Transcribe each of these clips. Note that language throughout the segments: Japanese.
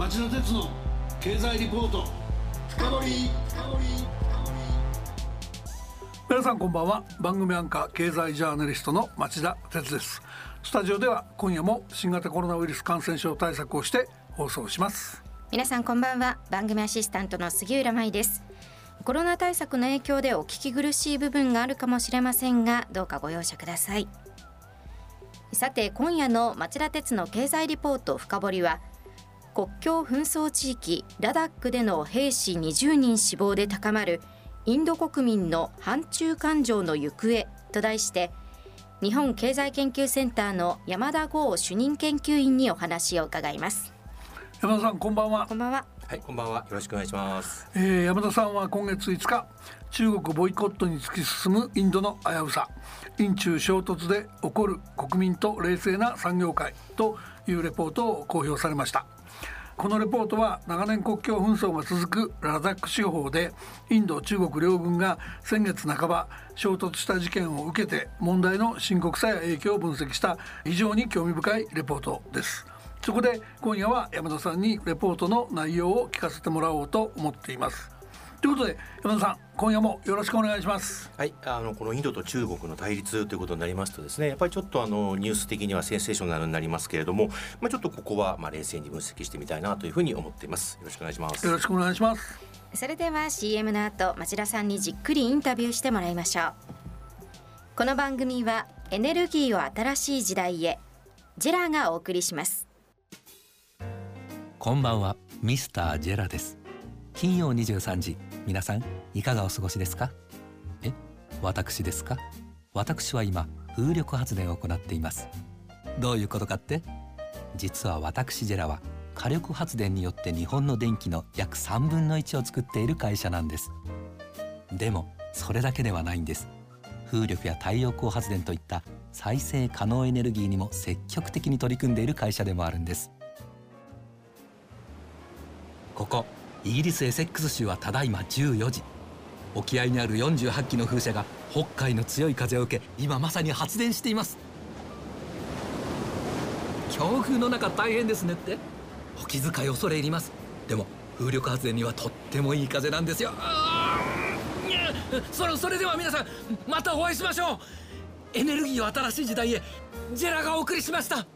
町田鉄の経済リポート。深掘皆さんこんばんは。番組アンカー経済ジャーナリストの町田鉄です。スタジオでは今夜も新型コロナウイルス感染症対策をして放送します。皆さんこんばんは。番組アシスタントの杉浦舞です。コロナ対策の影響でお聞き苦しい部分があるかもしれませんがどうかご容赦ください。さて今夜の町田鉄の経済リポート深掘りは国境紛争地域ラダックでの兵士20人死亡で高まるインド国民の反中感情の行方と題して日本経済研究センターの山田剛主任研究員にお話を伺います。山田さんこんばんは。こんばんは。はいこんばんは。よろしくお願いします、えー、山田さんは今月5日中国ボイコットに突き進むインドの危うさ。印中衝突で起こる国民と冷静な産業界というレポートを公表されましたこのレポートは長年国境紛争が続くラザック司法でインド中国両軍が先月半ば衝突した事件を受けて問題の深刻さや影響を分析した非常に興味深いレポートです。そこで今夜は山田さんにレポートの内容を聞かせてもらおうと思っています。ということで山田さん今夜もよろしくお願いします。はいあのこのインドと中国の対立ということになりますとですねやっぱりちょっとあのニュース的にはセンセーショナルになりますけれどもまあちょっとここはまあ冷静に分析してみたいなというふうに思っています。よろしくお願いします。よろしくお願いします。それでは CM の後町田さんにじっくりインタビューしてもらいましょう。この番組はエネルギーを新しい時代へジェラがお送りします。こんばんはミスタージェラです。金曜23時皆さんいかがお過ごしですか？え？私ですか？私は今風力発電を行っています。どういうことかって？実は私ジェラは火力発電によって日本の電気の約3分の1を作っている会社なんです。でもそれだけではないんです。風力や太陽光発電といった再生可能エネルギーにも積極的に取り組んでいる会社でもあるんです。ここイギリスエセックス州はただいま14時沖合にある48機の風車が北海の強い風を受け今まさに発電しています。強風の中大変ですねって。お気遣い恐れ入ります。でも風力発電にはとってもいい風なんですよ。そそれでは皆さんまたお会いしましょう。エネルギーを新しい時代へジェラがお送りしました。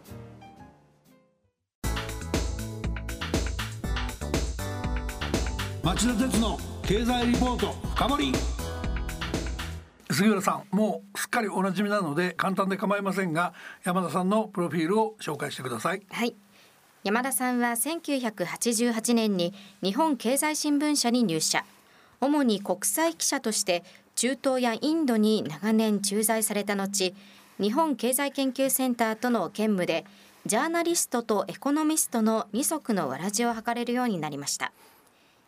町田鉄の経済リポート深掘杉浦さんもうすっかりおなじみなので簡単で構いませんが山田さんのプロフィールを紹介してください。はい。山田さんは1988年に日本経済新聞社に入社。主に国際記者として中東やインドに長年駐在された後日本経済研究センターとの兼務でジャーナリストとエコノミストの二足のわらじを図れるようになりました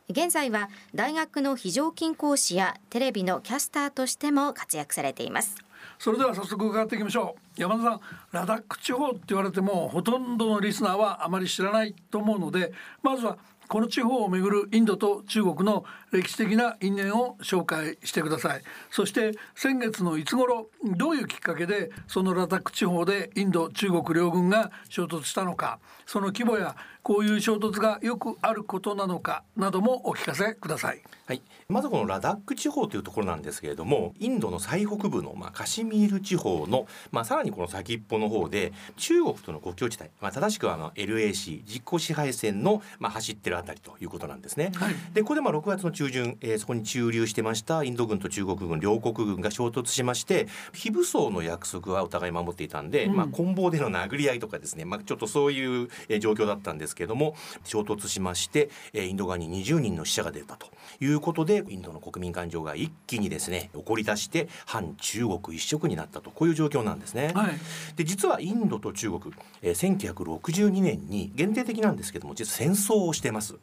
現在は大学の非常勤講師やテレビのキャスターとしても活躍されています。それでは早速伺っていきましょう。山田さんラダック地方って言われてもほとんどのリスナーはあまり知らないと思うのでまずはこの地方をめぐるインドと中国の歴史的な因縁を紹介してくださいそして先月のいつ頃どういうきっかけでそのラダック地方でインド中国両軍が衝突したのかその規模やこういう衝突がよくあることなのかなどもお聞かせください。はい、まずこのラダック地方というところなんですけれどもインドの最北部の、まあ、カシミール地方の、まあ、さらにこの先っぽの方で中国との国境地帯、まあ、正しくはあの LAC 実効支配線の、まあ、走ってるあたりということなんですね。はい、でここでまあ6月の中旬、えー、そこに駐留してましたインド軍と中国軍両国軍が衝突しまして非武装の約束はお互い守っていたんで、うん、まあ、棍棒での殴り合いとかですね、まあ、ちょっとそういう状況だったんですけれども衝突しましてインド側に20人の死者が出たということでインドの国民感情が一気にですね怒り出して反中国一色になったとこういう状況なんですね。はい、で実はインドと中国、えー、1962年に限定的なんですけども実は戦争をしてます。是。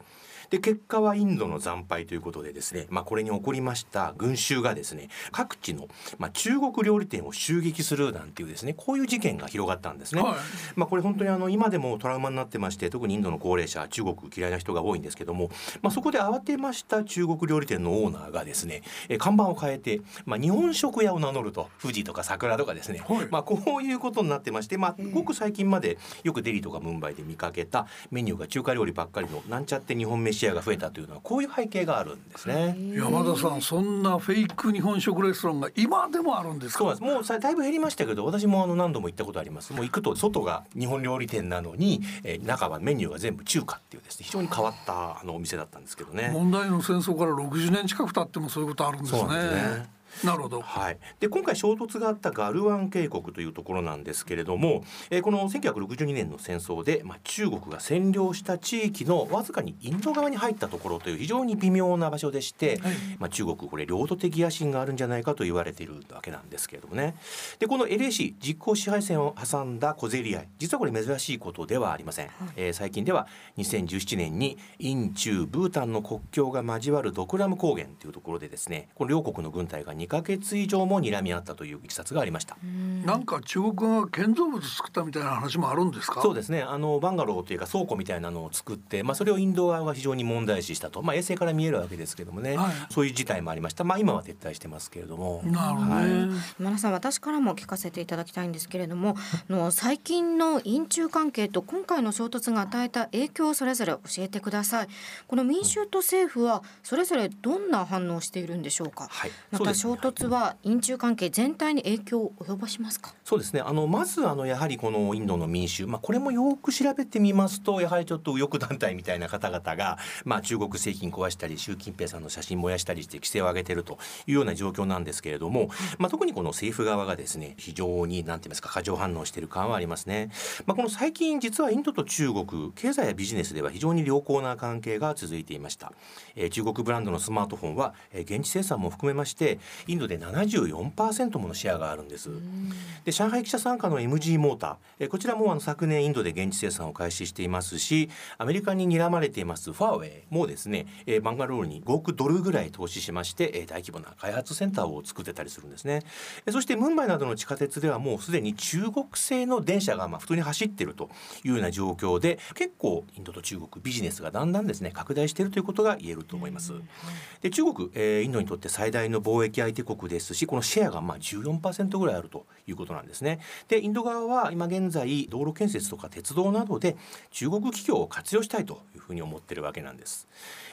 で結果はインドの惨敗ということでですね、まあ、これに起こりました群衆がですね各地の、まあ、中国料理店を襲撃するなんていうですねこういう事件が広がったんですね。はい、まあ、これ本当にあの今でもトラウマになってまして特にインドの高齢者中国嫌いな人が多いんですけども、まあ、そこで慌てました中国料理店のオーナーがですねえ看板を変えて、まあ、日本食屋を名乗ると富士とか桜とかですね、はい、まあ、こういうことになってまして、まあ、ごく最近までよくデリとかムンバイで見かけたメニューが中華料理ばっかりのなんちゃって日本飯屋が増えたというのはこういう背景があるんですね。山田さんそんなフェイク日本食レストランが今でもあるんですそうです。もうさだいぶ減りましたけど私もあの何度も行ったことあります。もう行くと外が日本料理店なのに、えー、中はメニューが全部中華っていうですね非常に変わったあのお店だったんですけどね。問題の戦争から60年近く経ってもそういうことあるんですね。なるほど、はい、で今回衝突があったガルワン渓谷というところなんですけれども、えー、この1962年の戦争で、まあ、中国が占領した地域のわずかにインド側に入ったところという非常に微妙な場所でして、はい、まあ、中国これ領土的野心があるんじゃないかと言われているわけなんですけれどもね。でこの LAC 実効支配線を挟んだ小競り合い。実はこれ珍しいことではありません、はい、えー、最近では2017年にイン中ブータンの国境が交わるドクラム高原というところでですねこの両国の軍隊が2ヶ月以上も睨み合ったといういきさつがありました。なんか中国が建造物作ったみたいな話もあるんですか？そうですね。あのバンガローというか倉庫みたいなのを作って、まあ、それをインド側が非常に問題視したと、まあ、衛星から見えるわけですけどもね、はい、そういう事態もありました。まあ今は撤退してますけれども。なるほど、ね、はい、今さん私からも聞かせていただきたいんですけれどもの最近の印中関係と今回の衝突が与えた影響をそれぞれ教えてください。この民衆と政府はそれぞれどんな反応をしているんでしょうか、はい、また衝突は印中関係全体に影響を及ぼしますか？そうですねあのまずあのやはりこのインドの民衆、まあ、これもよく調べてみますとやはりちょっと右翼団体みたいな方々が、まあ、中国製品壊したり習近平さんの写真燃やしたりして規制を上げているというような状況なんですけれども、まあ、特にこの政府側がですね非常に何て言いますか過剰反応している感はありますね。まあ、この最近実はインドと中国経済やビジネスでは非常に良好な関係が続いていました。えー、中国ブランドのスマートフォンは、えー、現地生産も含めましてインドで74%ものシェアがあるんです。で上海記者参加の MG モーター、えー、こちらもあの昨年インドで現地生産を開始していますしアメリカに睨まれていますファーウェイもですね、えー、バンガロールに5億ドルぐらい投資しまして、えー、大規模な開発センターを作ってたりするんですね。えー、そしてムンバイなどの地下鉄ではもうすでに中国製の電車がまあ普通に走っているというような状況で結構インドと中国ビジネスがだんだんですね拡大しているということが言えると思います。で中国、えー、インドにとって最大の貿易相手国ですしこのシェアがまあ14%ぐらいあるということなんですね。でインド側は今現在道路建設とか鉄道などで中国企業を活用したいというふうに思ってるわけなんです。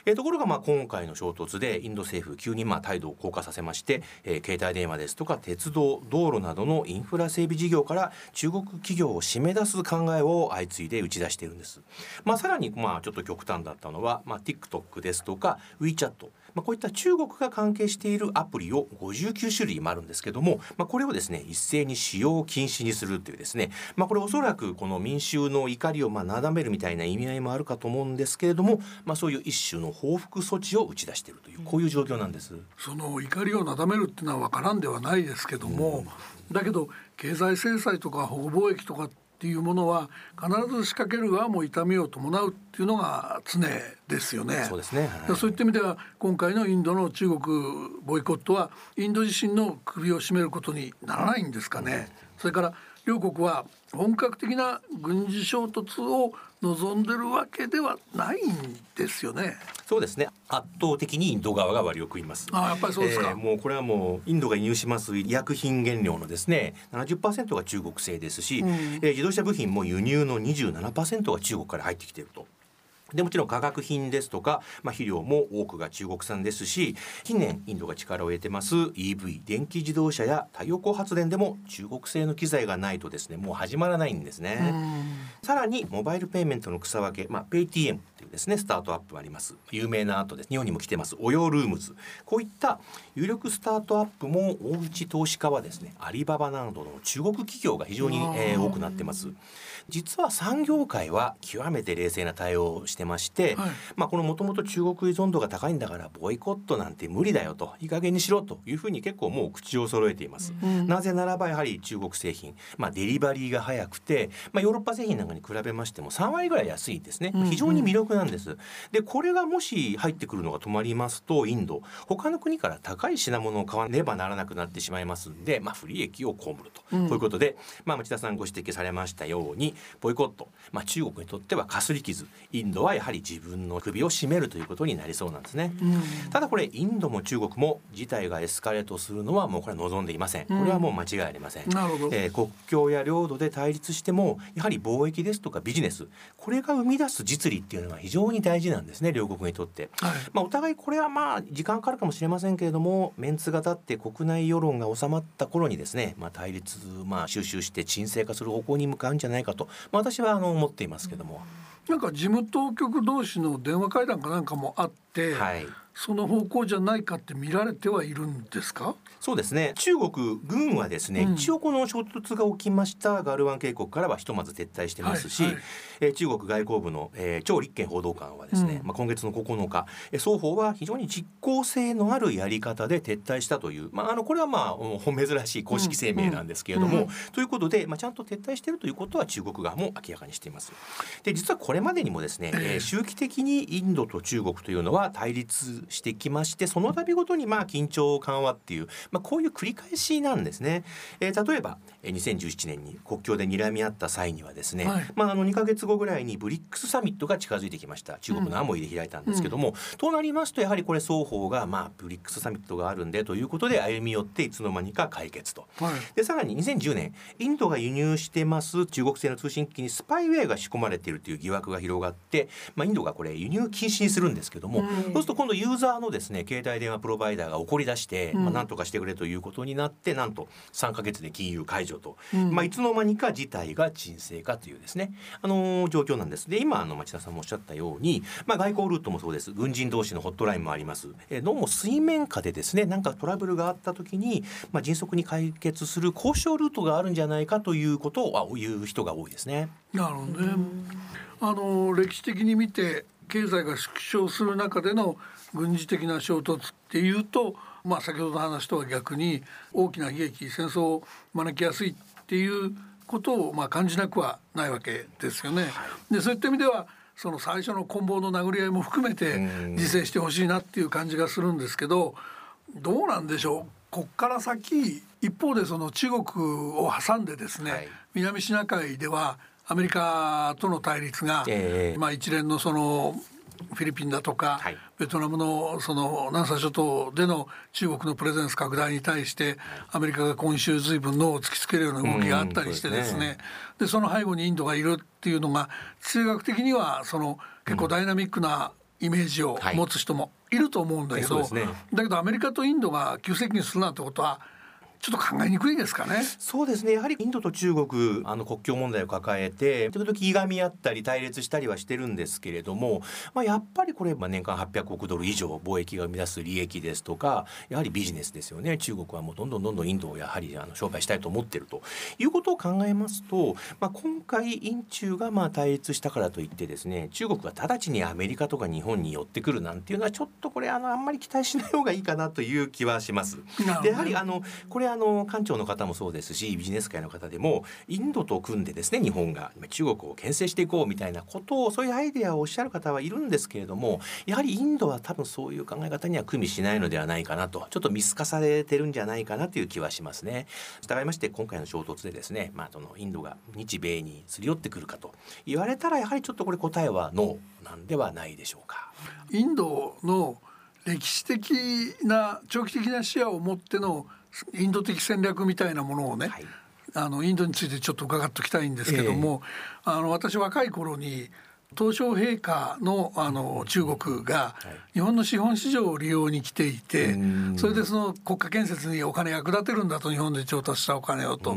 えー、ところがまあ今回の衝突でインド政府急にまあ態度を硬化させまして、えー、携帯電話ですとか鉄道道路などのインフラ整備事業から中国企業を締め出す考えを相次いで打ち出しているんです。まあ、さらにまあちょっと極端だったのは、まあ、TikTok ですとか WeChat まあ、こういった中国が関係しているアプリを59種類もあるんですけども、まあ、これをですね一斉に使用禁止にするっていうですね、まあ、これおそらくこの民衆の怒りをまあなだめるみたいな意味合いもあるかと思うんですけれども、まあ、そういう一種の報復措置を打ち出しているというこういう状況なんです。その怒りをなだめるっていうのは分からんではないですけども、うん、だけど経済制裁とか保護貿易とかっていうものは必ず仕掛ける側も痛みを伴うっていうのが常ですよね。そうですね、はい、そういった意味では今回のインドの中国ボイコットはインド自身の首を絞めることにならないんですかね。それから両国は本格的な軍事衝突を望んでるわけではないんですよね。そうですね。圧倒的にインド側が割を食います。あやっぱりそうですか、えー、もうこれはもうインドが輸入します医薬品原料のですね70%が中国製ですし、うん、えー、自動車部品も輸入の27%が中国から入ってきていると。でもちろん化学品ですとか、まあ、肥料も多くが中国産ですし近年インドが力を得てます EV 電気自動車や太陽光発電でも中国製の機材がないとですねもう始まらないんですね。さらにモバイルペイメントの草分け、まあ、PayTM っていうですねスタートアップあります。有名な後です。日本にも来てます。オヨルームズ。こういった有力スタートアップも大内投資家はですねアリババなどの中国企業が非常に、えー、多くなってます実は産業界は極めて冷静な対応をしてまして、はい、まあこのもともと中国依存度が高いんだからボイコットなんて無理だよといい加減にしろというふうに結構もう口を揃えています、うん、なぜならばやはり中国製品まあデリバリーが早くてまあヨーロッパ製品なんかに比べましても3割ぐらい安いですね。非常に魅力なんです、でこれがもし入ってくるのが止まりますとインド。他の国から高い品物を買わねばならなくなってしまいますんでまあ不利益を被ると、うん、こういうことでまあ町田さんご指摘されましたようにボイコット。まあ中国にとってはかすり傷。インドはやはり自分の首を絞めるということになりそうなんですね、うん、ただこれインドも中国も事態がエスカレートするのはもうこれは望んでいません。これはもう間違いありません、うん、えー、国境や領土で対立してもやはり貿易ですとかビジネス。これが生み出す実利っていうのは非常に大事なんですね両国にとって、はい、まあお互いこれはまあ時間かかるかもしれませんけれどもメンツが立って国内世論が収まった頃にですねまあ対立まあ収集して沈静化する方向に向かうんじゃないかと、まあ、私はあの思っていますけども。なんか事務当局同士の電話会談かなんかもあって、はい、その方向じゃないかって見られてはいるんですか？そうですね。中国軍はですね、うん、一応この衝突が起きました。ガルワン渓谷からはひとまず撤退してますし、はいはい、え中国外交部の、えー、張立憲報道官はですね、うん、まあ、今月の9日、え双方は非常に実効性のあるやり方で撤退したという、まあ、あのこれはまあ珍しい公式声明なんですけれども、うん、ということで、まあ、ちゃんと撤退しているということは中国側も明らかにしています。で実はこれまでにもですね、えー、周期的にインドと中国というのは対立してきましてその度ごとにまあ緊張緩和っていう、まあ、こういう繰り返しなんですね。えー、例えば2017年に国境で睨み合った際にはですね、はい、まあ、あの2か月後ぐらいにブリックスサミットが近づいてきました。中国のアモイで開いたんですけども、うん、となりますとやはりこれ双方が、まあ、ブリックスサミットがあるんでということで歩み寄っていつの間にか解決と。はい、でさらに2010年インドが輸入してます中国製の通信機器にスパイウェアが仕込まれているという疑惑が広がって、まあ、インドがこれ輸入禁止にするんですけども、うん、そうすると今度ユーザーのですね携帯電話プロバイダーが怒り出して、まあ、なんとかしてくれということになってなんと3か月で金融解除と、まあ、いつの間にか事態が沈静化というですね、あのー、状況なんです。で今あの町田さんもおっしゃったように、まあ、外交ルートもそうです軍人同士のホットラインもあります。えどうも水面下でですねなんかトラブルがあった時に、まあ、迅速に解決する交渉ルートがあるんじゃないかということを言う人が多いですね。なるほどね。あの歴史的に見て経済が縮小する中での軍事的な衝突っていうと、まあ、先ほどの話とは逆に大きな悲劇戦争を招きやすいっていうことをまあ感じなくはないわけですよね。でそういった意味ではその最初の棍棒の殴り合いも含めて自制してほしいなっていう感じがするんですけどどうなんでしょう？こっから先一方でその中国を挟んでですね、はい、南シナ海ではアメリカとの対立が、えー、まあ一連のそのフィリピンだとか、はい、ベトナムのその南沙諸島での中国のプレゼンス拡大に対してアメリカが今週随分脳を突きつけるような動きがあったりしてですね。でその背後にインドがいるっていうのが地政学的にはその結構ダイナミックなイメージを持つ人もいると思うんだけど、はい。ね、だけどアメリカとインドが急接近するなんてことはちょっと考えにくいですかね。そうですね。やはりインドと中国あの国境問題を抱えて時々いがみ合ったり対立したりはしてるんですけれども、まあやっぱりこれまあ年間800億ドル以上貿易が生み出す利益ですとか、やはりビジネスですよね。中国はもうどんどんどんどんインドをやはりあの商売したいと思ってるということを考えますと、まあ今回印中がまあ対立したからといってですね、中国が直ちにアメリカとか日本に寄ってくるなんていうのはちょっとこれあのあんまり期待しない方がいいかなという気はします。でやはりあのこれあの官庁の方もそうですしビジネス界の方でもインドと組んでですね日本が中国を牽制していこうみたいなことをそういうアイデアをおっしゃる方はいるんですけれどもやはりインドは多分そういう考え方には組みしないのではないかなとちょっと見透かされてるんじゃないかなという気はしますね。従いまして今回の衝突でですね、まあ、そのインドが日米にすり寄ってくるかと言われたらやはりちょっとこれ答えはノーなんではないでしょうか。インドの歴史的な長期的な視野を持ってのインド的戦略みたいなものをね、はい、あのインドについてちょっと伺っておきたいんですけども、えー、あの私若い頃に東証陛下のあの中国が日本の資本市場を利用に来ていて、それでその国家建設にお金役立てるんだと日本で調達したお金をと、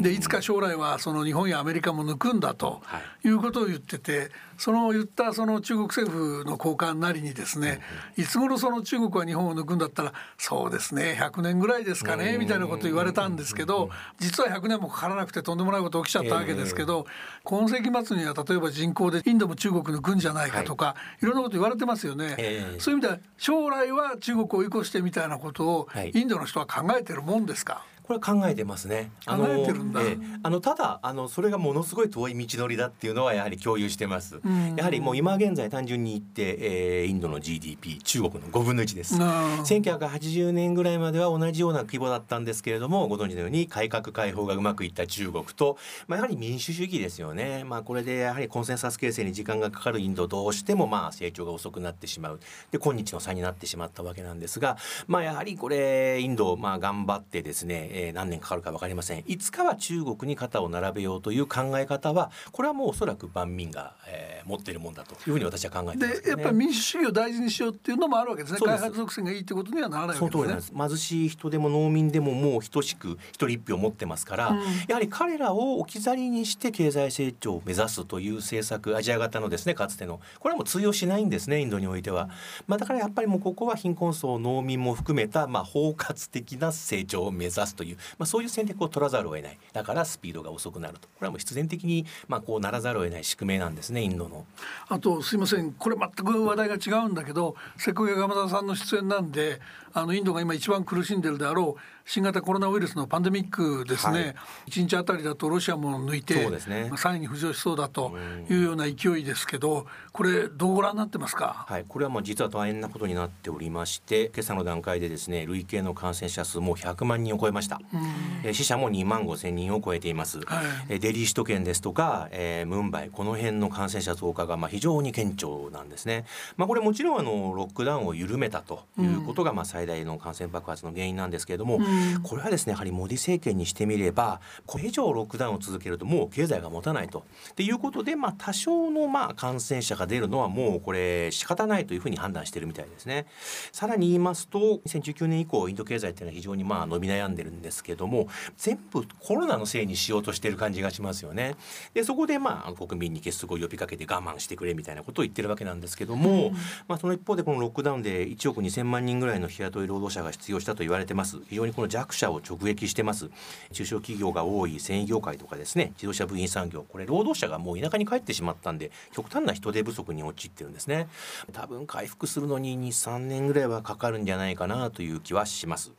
でいつか将来はその日本やアメリカも抜くんだということを言ってて。その言ったその中国政府の高官なりにですね、いつ頃その中国は日本を抜くんだったらそうですね100年ぐらいですかねみたいなこと言われたんですけど実は100年もかからなくてとんでもないこと起きちゃったわけですけど、今世紀末には例えば人口でインドも中国抜くんじゃないかとか、い、ろんなこと言われてますよね。そういう意味では将来は中国を追い越してみたいなことをインドの人は考えてるもんですか、これ考えてますね。あのええ、あのただあのそれがものすごい遠い道のりだっていうのはやはり共有してます。やはりもう今現在単純に言って、えー、インドの GDP 中国の5分の1です。1980年ぐらいまでは同じような規模だったんですけれどもご存知のように改革開放がうまくいった中国と、まあ、やはり民主主義ですよね。まあ、これでやはりコンセンサス形成に時間がかかるインドどうしてもまあ成長が遅くなってしまうで今日の差になってしまったわけなんですが、まあ、やはりこれインドまあ頑張ってですね、えー、何年かかるか分かりません。いつかは中国に肩を並べようという考え方はこれはもうおそらく万民が、えー、持っているもんだというふうに私は考えてます、ね、でやっぱり民主主義を大事にしようっていうのもあるわけですね。開発促進がいいってことにはならないわけですね。貧しい人でも農民でももう等しく一人一票持ってますから、うん、やはり彼らを置き去りにして経済成長を目指すという政策アジア型のですねかつてのこれはもう通用しないんですねインドにおいては、まあ、だからやっぱりもうここは貧困層農民も含めたまあ包括的な成長を目指すという、いうまあ、そういう戦略を取らざるを得ない。だからスピードが遅くなると。これはもう必然的にまあこうならざるを得ない宿命なんですねインドの。あとすいません。これ全く話題が違うんだけどせっかく山田さんの出演なんであのインドが今一番苦しんでるであろう新型コロナウイルスのパンデミックですね、はい、1日あたりだとロシアも抜いて、ね、3位に浮上しそうだというような勢いですけどこれどうご覧になってますか、はい、これはもう実は大変なことになっておりまして今朝の段階でですね累計の感染者数も100万人を超えました、え死者も2万5千人を超えています、はい、デリー首都圏ですとか、えー、ムンバイこの辺の感染者増加がまあ非常に顕著なんですね、まあ、これもちろんあのロックダウンを緩めたということがまあ最大の感染爆発の原因なんですけれども、これはですねやはりモディ政権にしてみればこれ以上ロックダウンを続けるともう経済が持たないと。っていうことで、まあ、多少のまあ感染者が出るのはもうこれ仕方ないというふうに判断しているみたいですね。さらに言いますと2019年以降インド経済っていうのは非常にまあ伸び悩んでるんですけども全部コロナのせいにしようとしている感じがしますよね。でそこでまあ国民に結束を呼びかけて我慢してくれみたいなことを言ってるわけなんですけども、うん、まあ、その一方でこのロックダウンで1億2,000万人ぐらいの日雇い労働者が失業したと言われてます。非常にこの弱者を直撃してます。中小企業が多い繊維業界とかですね。自動車部品産業。これ労働者がもう田舎に帰ってしまったんで極端な人手不足に陥ってるんですね。多分回復するのに23年ぐらいはかかるんじゃないかなという気はします、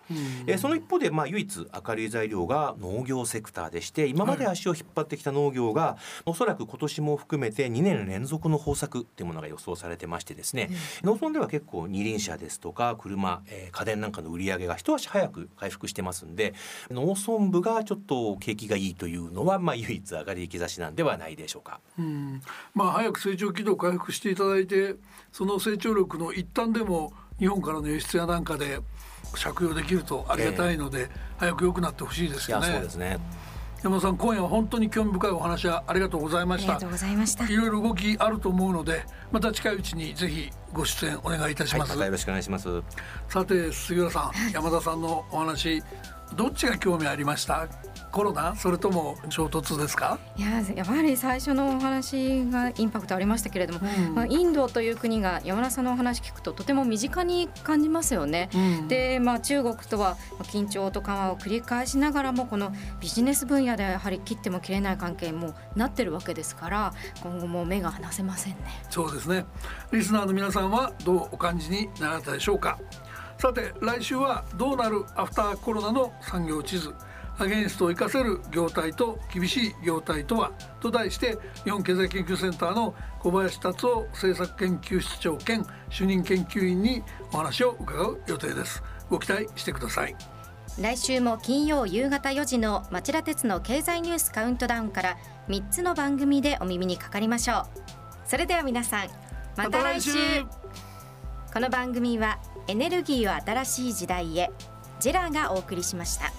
えー、その一方でまあ唯一明るい材料が農業セクターでして今まで足を引っ張ってきた農業が、おそらく今年も含めて2年連続の豊作っていうものが予想されてましてですね、農村では結構二輪車ですとか車、えー、家電なんかの売り上げが一足早く回復してますんで農村部がちょっと景気がいいというのは、まあ、唯一上がり兆しなんではないでしょうか。うんまあ、早く成長軌道回復していただいてその成長力の一端でも日本からの輸出やなんかで借用できるとありがたいので、えー、早く良くなってほしいですよね。そうですね山田さん今夜は本当に興味深いお話ありがとうございました。ありがとうございました。いろいろ動きあると思うのでまた近いうちにぜひご出演お願いいたします、はい、よろしくお願いします。さて杉浦さん山田さんのお話どっちが興味ありました？コロナ？それとも衝突ですか？いややはり最初のお話がインパクトありましたけれども、うん、まあ、インドという国が山田さんのお話聞くととても身近に感じますよね。うん、で、まあ、中国とは緊張と緩和を繰り返しながらもこのビジネス分野でやはり切っても切れない関係もなってるわけですから今後も目が離せませんね。そうですね。リスナーの皆さんはどうお感じになられたでしょうか？さて来週はどうなるアフターコロナの産業地図？アゲンストを生かせる業態と厳しい業態とはと題して日本経済研究センターの小林達夫政策研究室長兼主任研究員にお話を伺う予定です。ご期待してください。来週も金曜夕方4時の町田鉄の経済ニュースカウントダウンから3つの番組でお耳にかかりましょう。それでは皆さんまた来週。この番組はエネルギーを新しい時代へジェラがお送りしました。